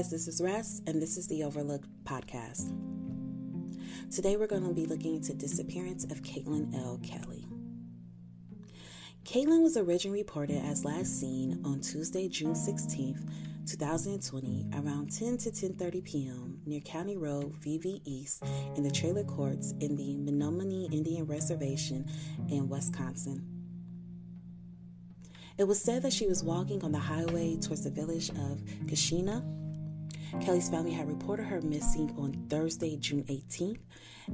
Guys, this is Russ, and this is the Overlooked Podcast. Today we're going to be looking into disappearance of Katelyn L. Kelly. Katelyn was originally reported as last seen on Tuesday, June 16th, 2020, around 10 to 10:30 p.m. near County Road VV East in the trailer courts in the Menominee Indian Reservation in Wisconsin. It was said that she was walking on the highway towards the village of Keshena. Kelly's family had reported her missing on Thursday, June 18th,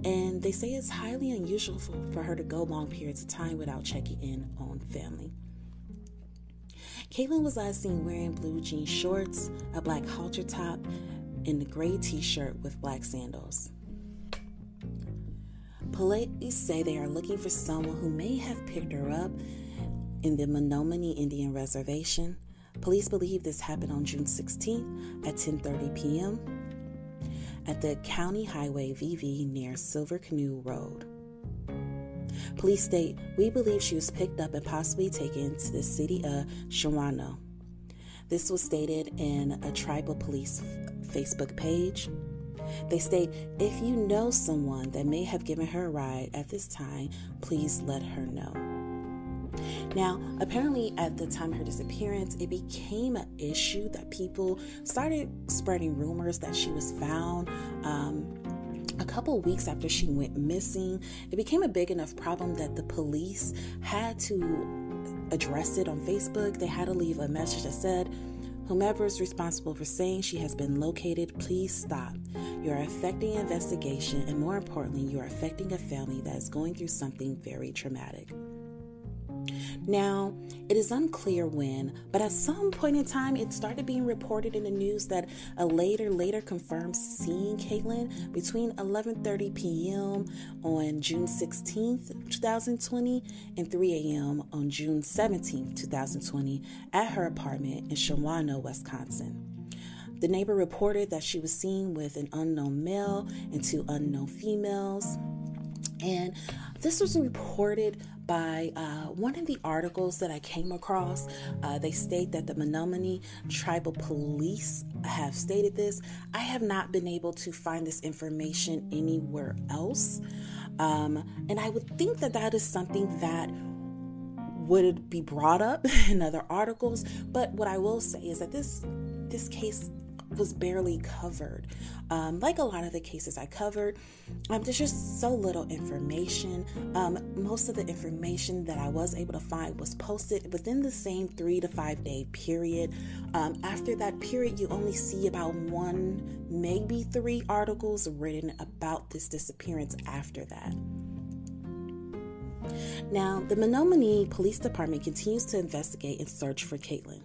and they say it's highly unusual for, for her to go long periods of time without checking in on family. Katelyn was last seen wearing blue jean shorts, a black halter top, and a gray t shirt with black sandals. Police say they are looking for someone who may have picked her up in the Menominee Indian Reservation. Police believe this happened on June 16th at 10:30 p.m. at the County Highway VV near Silver Canoe Road. Police state, "We believe she was picked up and possibly taken to the city of Shawano." This was stated in a tribal police Facebook page. They state, "If you know someone that may have given her a ride at this time, please let her know." Now, apparently, at the time of her disappearance, it became an issue that people started spreading rumors that she was found. Um, a couple weeks after she went missing, it became a big enough problem that the police had to address it on Facebook. They had to leave a message that said, Whomever is responsible for saying she has been located, please stop. You are affecting investigation, and more importantly, you are affecting a family that is going through something very traumatic. Now, it is unclear when, but at some point in time, it started being reported in the news that a later later confirmed seeing Katelyn between 11:30 p.m. on June 16th, 2020, and 3 a.m. on June 17th, 2020, at her apartment in Shawano, Wisconsin. The neighbor reported that she was seen with an unknown male and two unknown females. And this was reported by uh, one of the articles that I came across. Uh, they state that the Menominee Tribal Police have stated this. I have not been able to find this information anywhere else. Um, and I would think that that is something that would be brought up in other articles. But what I will say is that this this case was barely covered. Um, like a lot of the cases I covered, um, there's just so little information. Um, most of the information that I was able to find was posted within the same three to five day period. Um, after that period, you only see about one, maybe three articles written about this disappearance after that. Now, the Menominee Police Department continues to investigate and search for Katelyn.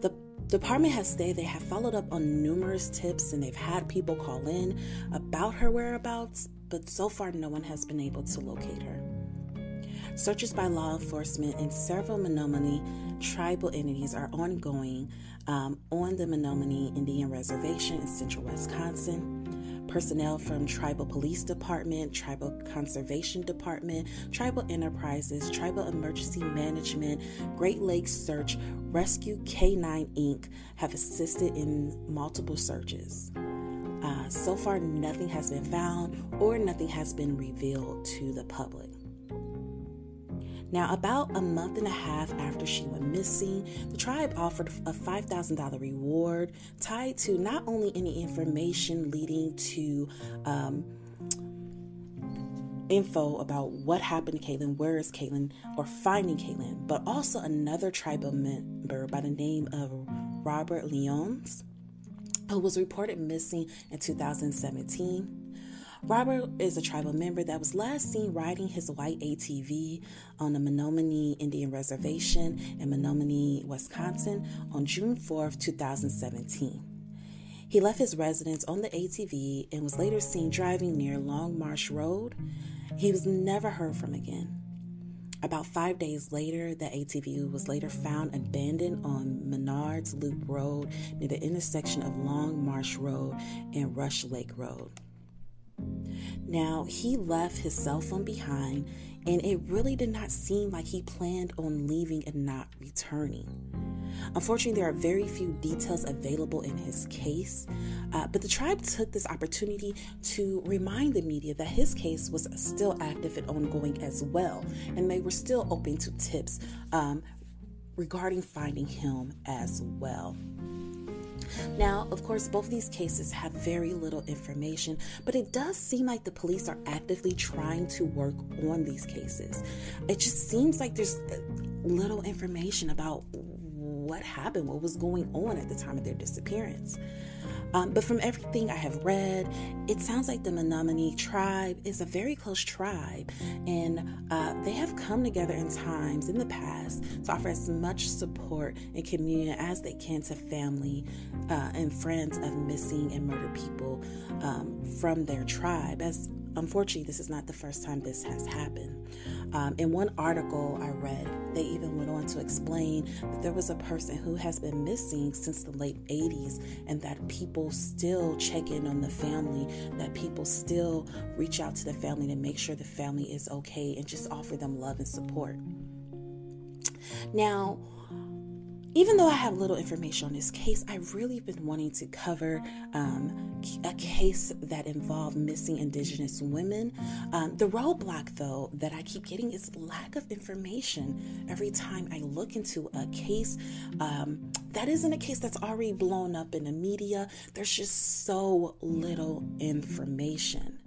The department has stated they have followed up on numerous tips and they've had people call in about her whereabouts, but so far no one has been able to locate her. Searches by law enforcement and several Menominee tribal entities are ongoing um, on the Menominee Indian Reservation in central Wisconsin personnel from Tribal Police Department, Tribal Conservation Department, Tribal Enterprises, Tribal Emergency Management, Great Lakes Search, Rescue K9 Inc. have assisted in multiple searches. Uh, so far, nothing has been found or nothing has been revealed to the public. Now, about a month and a half after she went missing, the tribe offered a $5,000 reward tied to not only any information leading to um, info about what happened to Katelyn, where is Katelyn, or finding Katelyn, but also another tribal member by the name of Robert Leons. who was reported missing in 2017. Robert is a tribal member that was last seen riding his white ATV on the Menominee Indian Reservation in Menominee, Wisconsin on June 4, 2017. He left his residence on the ATV and was later seen driving near Long Marsh Road. He was never heard from again. About five days later, the ATV was later found abandoned on Menards Loop Road near the intersection of Long Marsh Road and Rush Lake Road. Now, he left his cell phone behind, and it really did not seem like he planned on leaving and not returning. Unfortunately, there are very few details available in his case, uh, but the tribe took this opportunity to remind the media that his case was still active and ongoing as well, and they were still open to tips um, regarding finding him as well. Now, of course, both of these cases have very little information, but it does seem like the police are actively trying to work on these cases. It just seems like there's uh, little information about what happened, what was going on at the time of their disappearance. Um, but from everything I have read, it sounds like the Menominee tribe is a very close tribe, and uh, they have come together in times in the past to offer as much support and communion as they can to family uh, and friends of missing and murdered people um, from their tribe. As unfortunately, this is not the first time this has happened. Um, in one article I read, they even went on to explain that there was a person who has been missing since the late 80s and that people still check in on the family, that people still reach out to the family to make sure the family is okay and just offer them love and support. Now, even though I have little information on this case, I've really been wanting to cover um, a case that involved missing Indigenous women. Um, the roadblock, though, that I keep getting is lack of information every time I look into a case um, that isn't a case that's already blown up in the media. There's just so little information.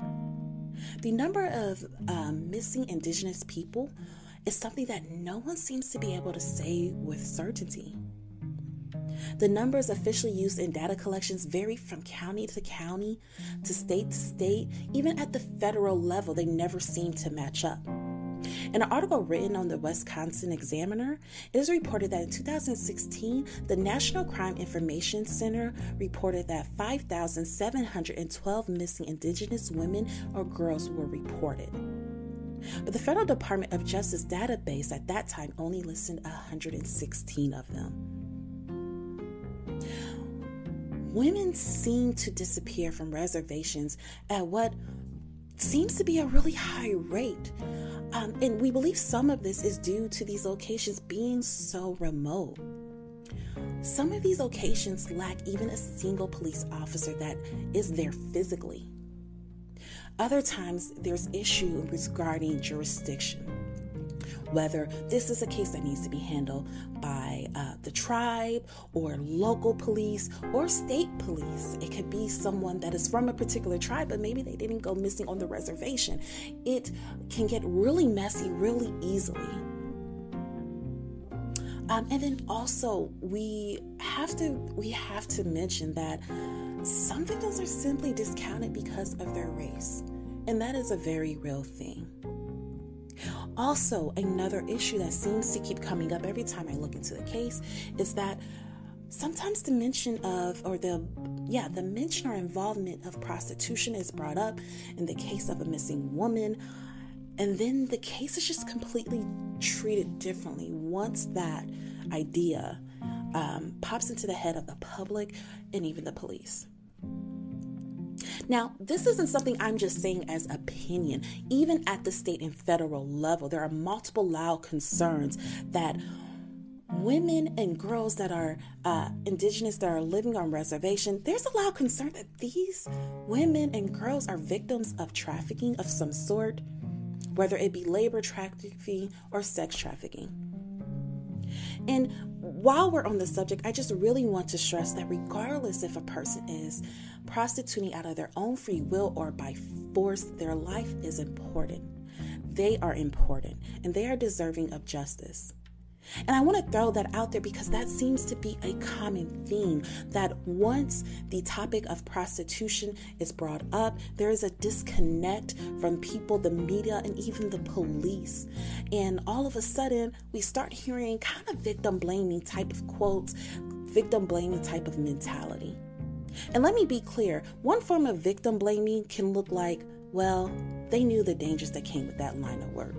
The number of um, missing Indigenous people is something that no one seems to be able to say with certainty. The numbers officially used in data collections vary from county to county, to state to state, even at the federal level, they never seem to match up. In an article written on the Wisconsin Examiner, it is reported that in 2016, the National Crime Information Center reported that 5,712 missing Indigenous women or girls were reported. But the Federal Department of Justice database at that time only listed 116 of them. Women seem to disappear from reservations at what seems to be a really high rate. Um, and we believe some of this is due to these locations being so remote. Some of these locations lack even a single police officer that is there physically. Other times, there's issue regarding jurisdiction. Whether this is a case that needs to be handled by uh, the tribe or local police or state police. It could be someone that is from a particular tribe, but maybe they didn't go missing on the reservation. It can get really messy really easily. Um, and then also we have to we have to mention that some victims are simply discounted because of their race, and that is a very real thing. Also, another issue that seems to keep coming up every time I look into the case is that sometimes the mention of, or the yeah, the mention or involvement of prostitution is brought up in the case of a missing woman, and then the case is just completely treated differently once that idea um, pops into the head of the public and even the police. Now, this isn't something I'm just saying as opinion. Even at the state and federal level, there are multiple loud concerns that women and girls that are uh, indigenous that are living on reservation there's a loud concern that these women and girls are victims of trafficking of some sort whether it be labor trafficking or sex trafficking and while we're on the subject, I just really want to stress that regardless if a person is prostituting out of their own free will or by force, their life is important. They are important and they are deserving of justice. And I want to throw that out there because that seems to be a common theme that once the topic of prostitution is brought up, there is a disconnect from people, the media, and even the police. And all of a sudden, we start hearing kind of victim blaming type of quotes, victim blaming type of mentality. And let me be clear one form of victim blaming can look like, well, they knew the dangers that came with that line of work.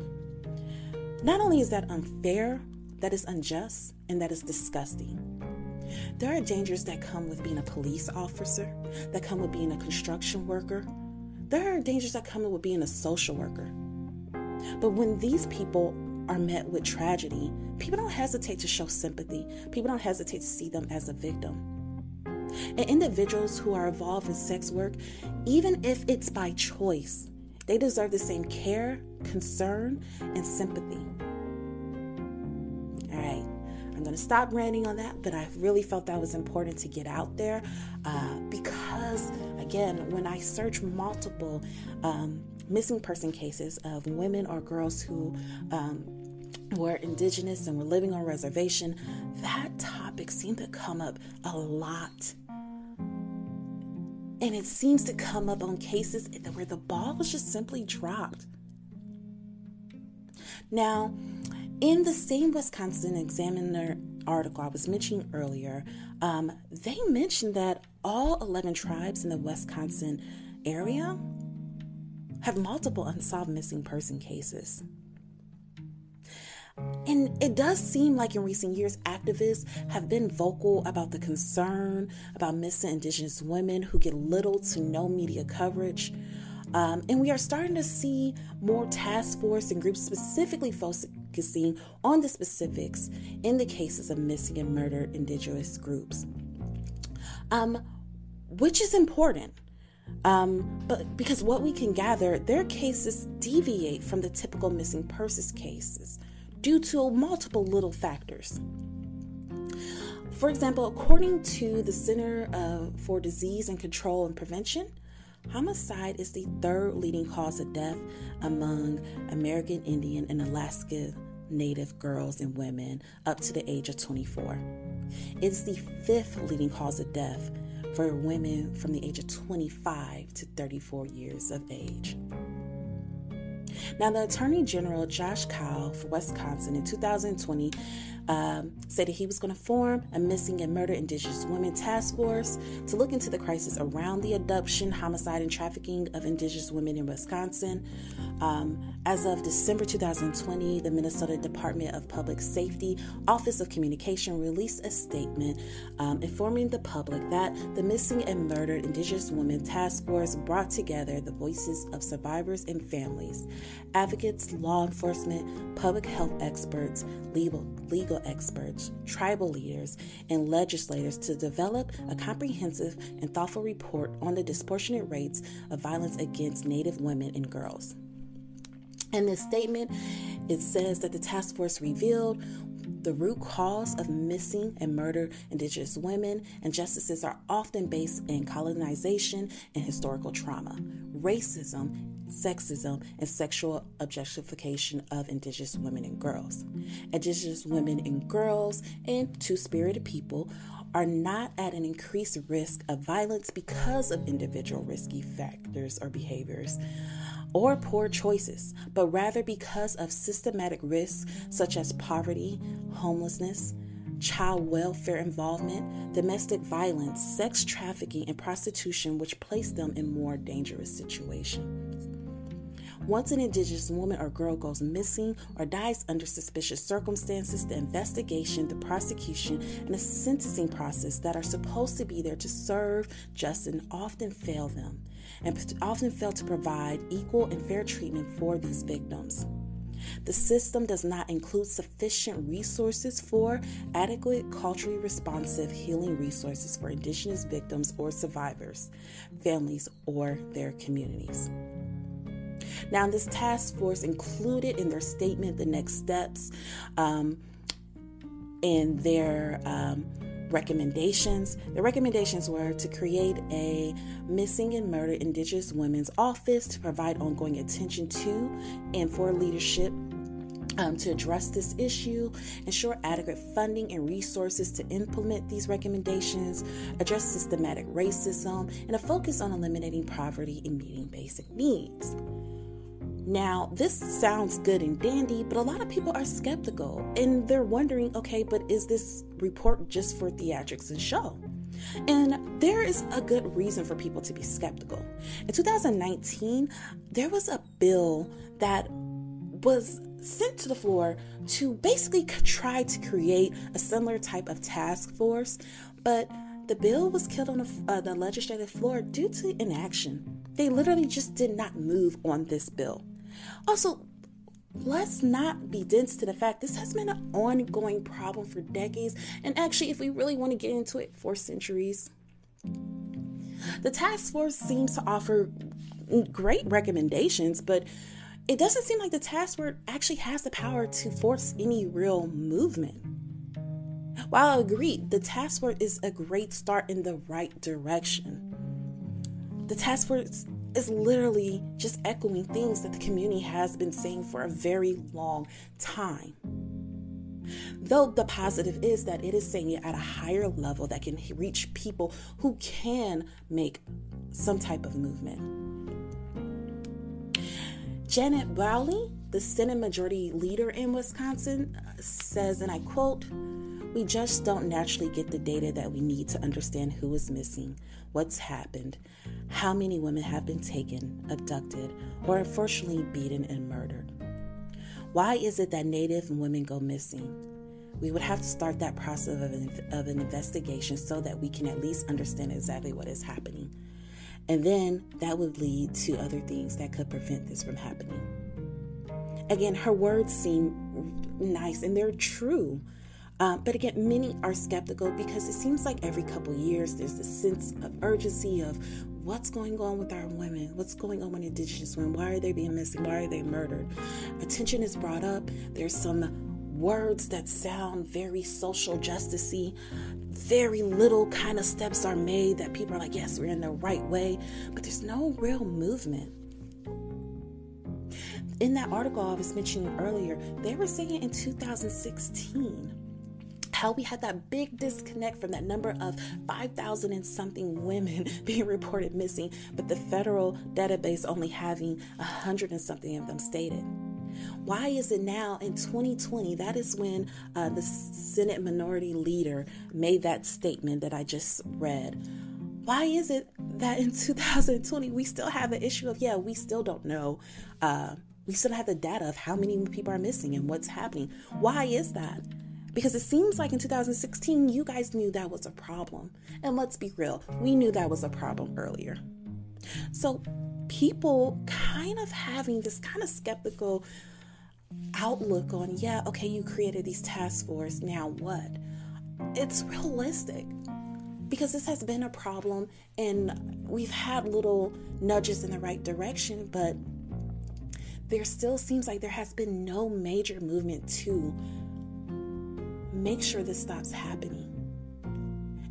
Not only is that unfair, that is unjust and that is disgusting. There are dangers that come with being a police officer, that come with being a construction worker. There are dangers that come with being a social worker. But when these people are met with tragedy, people don't hesitate to show sympathy. People don't hesitate to see them as a victim. And individuals who are involved in sex work, even if it's by choice, they deserve the same care, concern, and sympathy. Going to stop ranting on that, but I really felt that was important to get out there uh, because, again, when I search multiple um, missing person cases of women or girls who um, were indigenous and were living on reservation, that topic seemed to come up a lot. And it seems to come up on cases where the ball was just simply dropped. Now, in the same Wisconsin Examiner article I was mentioning earlier, um, they mentioned that all 11 tribes in the Wisconsin area have multiple unsolved missing person cases. And it does seem like in recent years, activists have been vocal about the concern about missing Indigenous women who get little to no media coverage. Um, and we are starting to see more task force and groups specifically focusing on the specifics in the cases of missing and murdered Indigenous groups, um, which is important. Um, but because what we can gather, their cases deviate from the typical missing persons cases due to multiple little factors. For example, according to the Center uh, for Disease and Control and Prevention, homicide is the third leading cause of death among American Indian and Alaska Native girls and women up to the age of 24. It's the fifth leading cause of death for women from the age of 25 to 34 years of age. Now, the Attorney General Josh Kaul for Wisconsin in 2020 um, said that he was going to form a missing and murdered Indigenous women task force to look into the crisis around the adoption, homicide, and trafficking of Indigenous women in Wisconsin. Um, as of December 2020, the Minnesota Department of Public Safety Office of Communication released a statement um, informing the public that the Missing and Murdered Indigenous Women Task Force brought together the voices of survivors and families, advocates, law enforcement, public health experts, legal, legal experts, tribal leaders, and legislators to develop a comprehensive and thoughtful report on the disproportionate rates of violence against Native women and girls. In this statement, it says that the task force revealed the root cause of missing and murdered Indigenous women and justices are often based in colonization and historical trauma, racism, sexism, and sexual objectification of Indigenous women and girls. Indigenous women and girls and two spirited people are not at an increased risk of violence because of individual risky factors or behaviors or poor choices, but rather because of systematic risks such as poverty, homelessness, child welfare involvement, domestic violence, sex trafficking, and prostitution, which place them in more dangerous situations. Once an Indigenous woman or girl goes missing or dies under suspicious circumstances, the investigation, the prosecution, and the sentencing process that are supposed to be there to serve justice often fail them and often fail to provide equal and fair treatment for these victims. The system does not include sufficient resources for adequate, culturally responsive healing resources for Indigenous victims or survivors, families, or their communities. Now, this task force included in their statement the next steps um, in their um, recommendations. The recommendations were to create a missing and murdered Indigenous women's office to provide ongoing attention to and for leadership um, to address this issue, ensure adequate funding and resources to implement these recommendations, address systematic racism, and a focus on eliminating poverty and meeting basic needs. Now, this sounds good and dandy, but a lot of people are skeptical and they're wondering okay, but is this report just for theatrics and show? And there is a good reason for people to be skeptical. In 2019, there was a bill that was sent to the floor to basically try to create a similar type of task force, but the bill was killed on the, uh, the legislative floor due to inaction. They literally just did not move on this bill. Also, let's not be dense to the fact this has been an ongoing problem for decades, and actually, if we really want to get into it, for centuries. The task force seems to offer great recommendations, but it doesn't seem like the task force actually has the power to force any real movement. While I agree, the task force is a great start in the right direction. The task force is literally just echoing things that the community has been saying for a very long time. Though the positive is that it is saying it at a higher level that can reach people who can make some type of movement. Janet Brawley, the Senate Majority Leader in Wisconsin, says, and I quote, we just don't naturally get the data that we need to understand who is missing, what's happened, how many women have been taken, abducted, or unfortunately beaten and murdered. Why is it that Native women go missing? We would have to start that process of an, of an investigation so that we can at least understand exactly what is happening. And then that would lead to other things that could prevent this from happening. Again, her words seem nice and they're true. Uh, but again, many are skeptical because it seems like every couple years there's this sense of urgency of what's going on with our women, what's going on with Indigenous women, why are they being missing, why are they murdered. Attention is brought up. There's some words that sound very social justicey. Very little kind of steps are made that people are like, yes, we're in the right way, but there's no real movement. In that article I was mentioning earlier, they were saying in 2016 how we had that big disconnect from that number of 5,000 and something women being reported missing, but the federal database only having a hundred and something of them stated. Why is it now in 2020? That is when uh, the Senate Minority Leader made that statement that I just read. Why is it that in 2020 we still have the issue of, yeah, we still don't know, uh, we still have the data of how many people are missing and what's happening? Why is that? Because it seems like in 2016, you guys knew that was a problem. And let's be real, we knew that was a problem earlier. So, people kind of having this kind of skeptical outlook on, yeah, okay, you created these task force, now what? It's realistic because this has been a problem and we've had little nudges in the right direction, but there still seems like there has been no major movement to make sure this stops happening.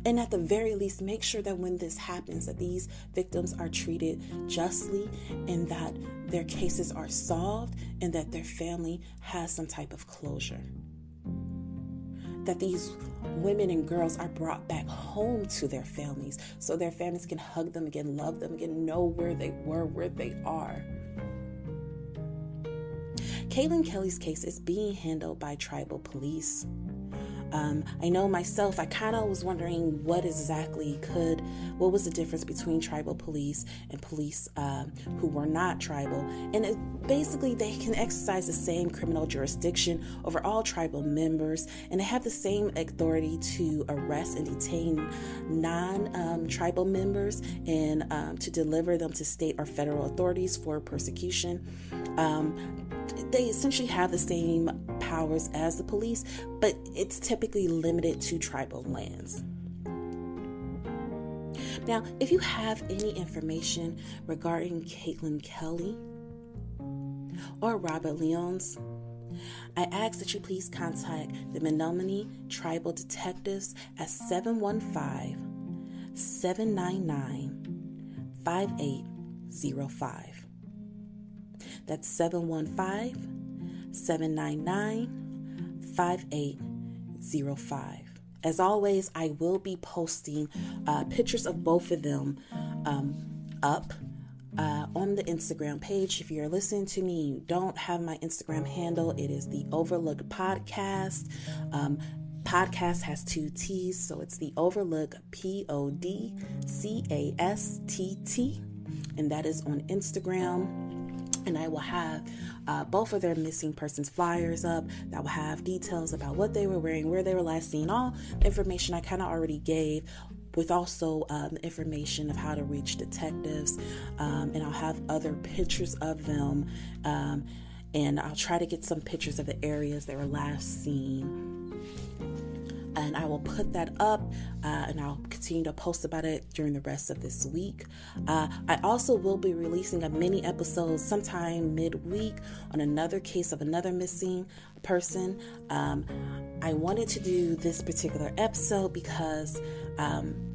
And at the very least, make sure that when this happens, that these victims are treated justly and that their cases are solved and that their family has some type of closure. That these women and girls are brought back home to their families so their families can hug them again, love them again, know where they were, where they are. Katelyn Kelly's case is being handled by tribal police. Um, I know myself, I kind of was wondering what exactly could, what was the difference between tribal police and police um, who were not tribal. And it, basically, they can exercise the same criminal jurisdiction over all tribal members, and they have the same authority to arrest and detain non um, tribal members and um, to deliver them to state or federal authorities for persecution. Um, they essentially have the same powers as the police, but it's typically limited to tribal lands. Now, if you have any information regarding Katelyn Kelly or Robert Leons, I ask that you please contact the Menominee Tribal Detectives at 715 799 5805. That's 715 799 5805. As always, I will be posting uh, pictures of both of them um, up uh, on the Instagram page. If you're listening to me, you don't have my Instagram handle, it is the Overlook Podcast. Um, podcast has two T's, so it's the Overlook P O D C A S T T, and that is on Instagram. And I will have uh, both of their missing persons flyers up that will have details about what they were wearing, where they were last seen, all information I kind of already gave with also um, information of how to reach detectives. Um, and I'll have other pictures of them. Um, and I'll try to get some pictures of the areas they were last seen and I will put that up uh, and I'll continue to post about it during the rest of this week. Uh, I also will be releasing a mini episode sometime midweek on another case of another missing person. Um, I wanted to do this particular episode because. Um,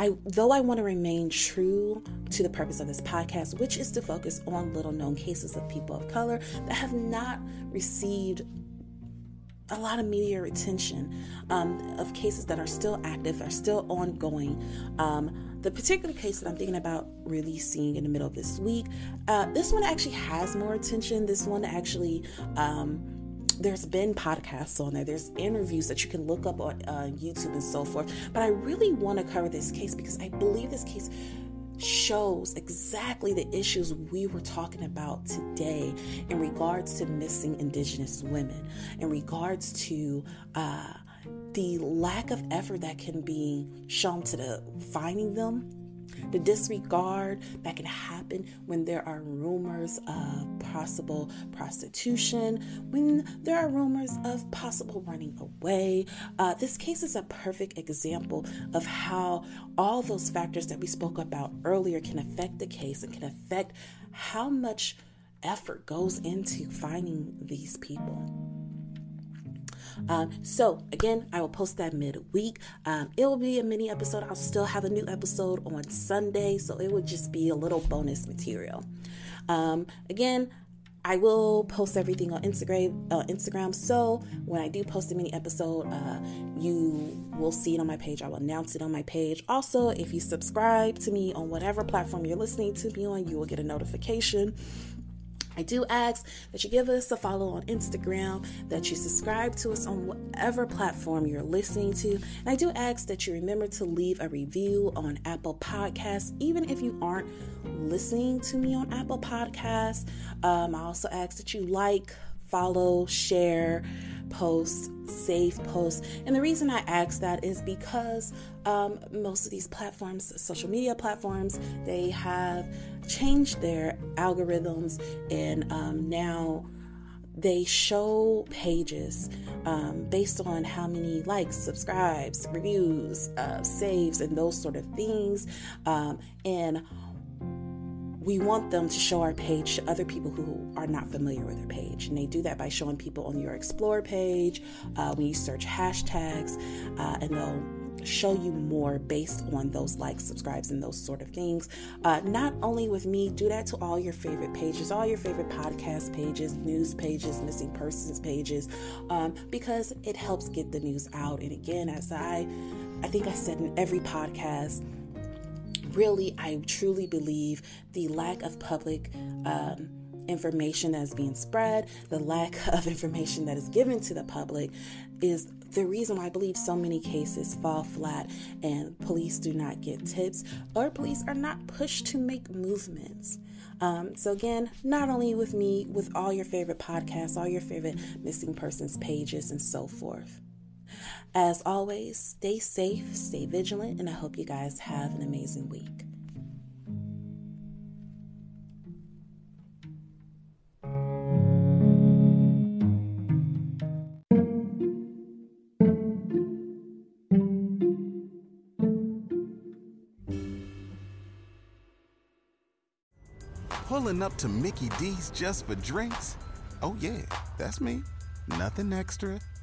I, though I want to remain true to the purpose of this podcast, which is to focus on little known cases of people of color that have not received a lot of media attention um, of cases that are still active, are still ongoing. Um, the particular case that I'm thinking about releasing in the middle of this week, uh, this one actually has more attention. This one actually. Um, there's been podcasts on there. There's interviews that you can look up on uh, YouTube and so forth. But I really want to cover this case because I believe this case shows exactly the issues we were talking about today in regards to missing Indigenous women, in regards to uh, the lack of effort that can be shown to the finding them the disregard that can happen when there are rumors of possible prostitution, when there are rumors of possible running away. Uh, this case is a perfect example of how all those factors that we spoke about earlier can affect the case and can affect how much effort goes into finding these people. Um, so again, I will post that midweek. Um, it will be a mini episode. I'll still have a new episode on Sunday, so it would just be a little bonus material. Um, again, I will post everything on Instagram. Uh, Instagram. So when I do post a mini episode, uh, you will see it on my page. I will announce it on my page. Also, if you subscribe to me on whatever platform you're listening to me on, you will get a notification I do ask that you give us a follow on Instagram, that you subscribe to us on whatever platform you're listening to. And I do ask that you remember to leave a review on Apple Podcasts, even if you aren't listening to me on Apple Podcasts. Um, I also ask that you like, follow, share post, save posts. And the reason I ask that is because um, most of these platforms, social media platforms, they have changed their algorithms and um, now they show pages um, based on how many likes, subscribes, reviews, uh, saves, and those sort of things. Um, and we want them to show our page to other people who are not familiar with our page. And they do that by showing people on your Explore page uh, when you search hashtags, uh, and they'll show you more based on those likes, subscribes, and those sort of things. Uh, not only with me, do that to all your favorite pages, all your favorite podcast pages, news pages, missing persons pages, um, because it helps get the news out. And again, as I, I think I said in every podcast, really, I truly believe the lack of public um, information that is being spread, the lack of information that is given to the public is the reason why I believe so many cases fall flat and police do not get tips or police are not pushed to make movements. Um, so, again, not only with me, with all your favorite podcasts, all your favorite missing persons pages, and so forth. As always, stay safe, stay vigilant, and I hope you guys have an amazing week. Pulling up to Mickey D's just for drinks? Oh, yeah, that's me. Nothing extra,